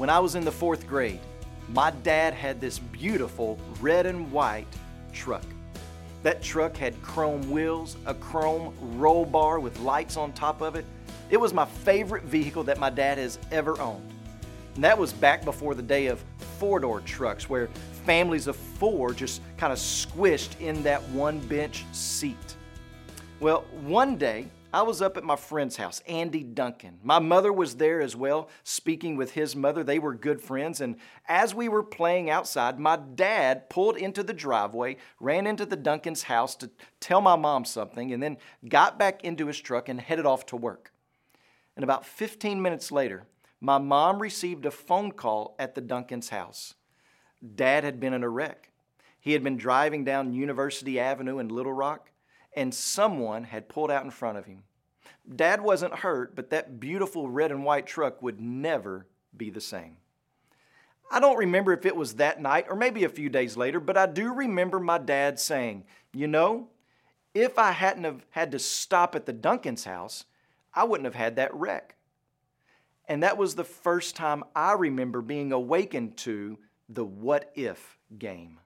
when I was in the fourth grade, my dad had this beautiful red and white truck. That truck had chrome wheels, a chrome roll bar with lights on top of it. It was my favorite vehicle that my dad has ever owned. And that was back before the day of four door trucks where families of four just kind of squished in that one bench seat. Well, one day I was up at my friend's house, Andy Duncan. My mother was there as well, speaking with his mother. They were good friends. And as we were playing outside, my dad pulled into the driveway, ran into the Duncan's house to tell my mom something, and then got back into his truck and headed off to work. And about 15 minutes later, my mom received a phone call at the Duncan's house. Dad had been in a wreck. He had been driving down University Avenue in Little Rock and someone had pulled out in front of him. Dad wasn't hurt, but that beautiful red and white truck would never be the same. I don't remember if it was that night or maybe a few days later, but I do remember my dad saying, You know, if I hadn't have had to stop at the Duncan's house, I wouldn't have had that wreck. And that was the first time I remember being awakened to the what if game.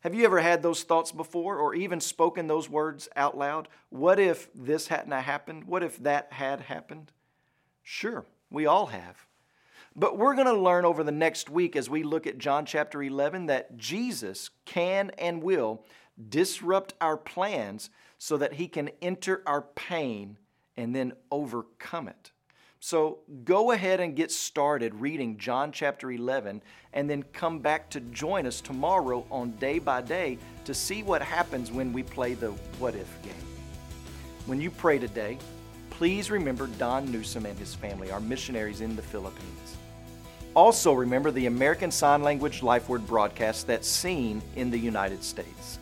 Have you ever had those thoughts before or even spoken those words out loud? What if this hadn't happened? What if that had happened? Sure, we all have. But we're going to learn over the next week as we look at John chapter 11 that Jesus can and will disrupt our plans so that he can enter our pain and then overcome it. So go ahead and get started reading John chapter 11 and then come back to join us tomorrow on Day by Day to see what happens when we play the What If game. When you pray today, please remember Don Newsom and his family, our missionaries in the Philippines. Also, remember the American Sign Language Lifeword broadcast that's seen in the United States.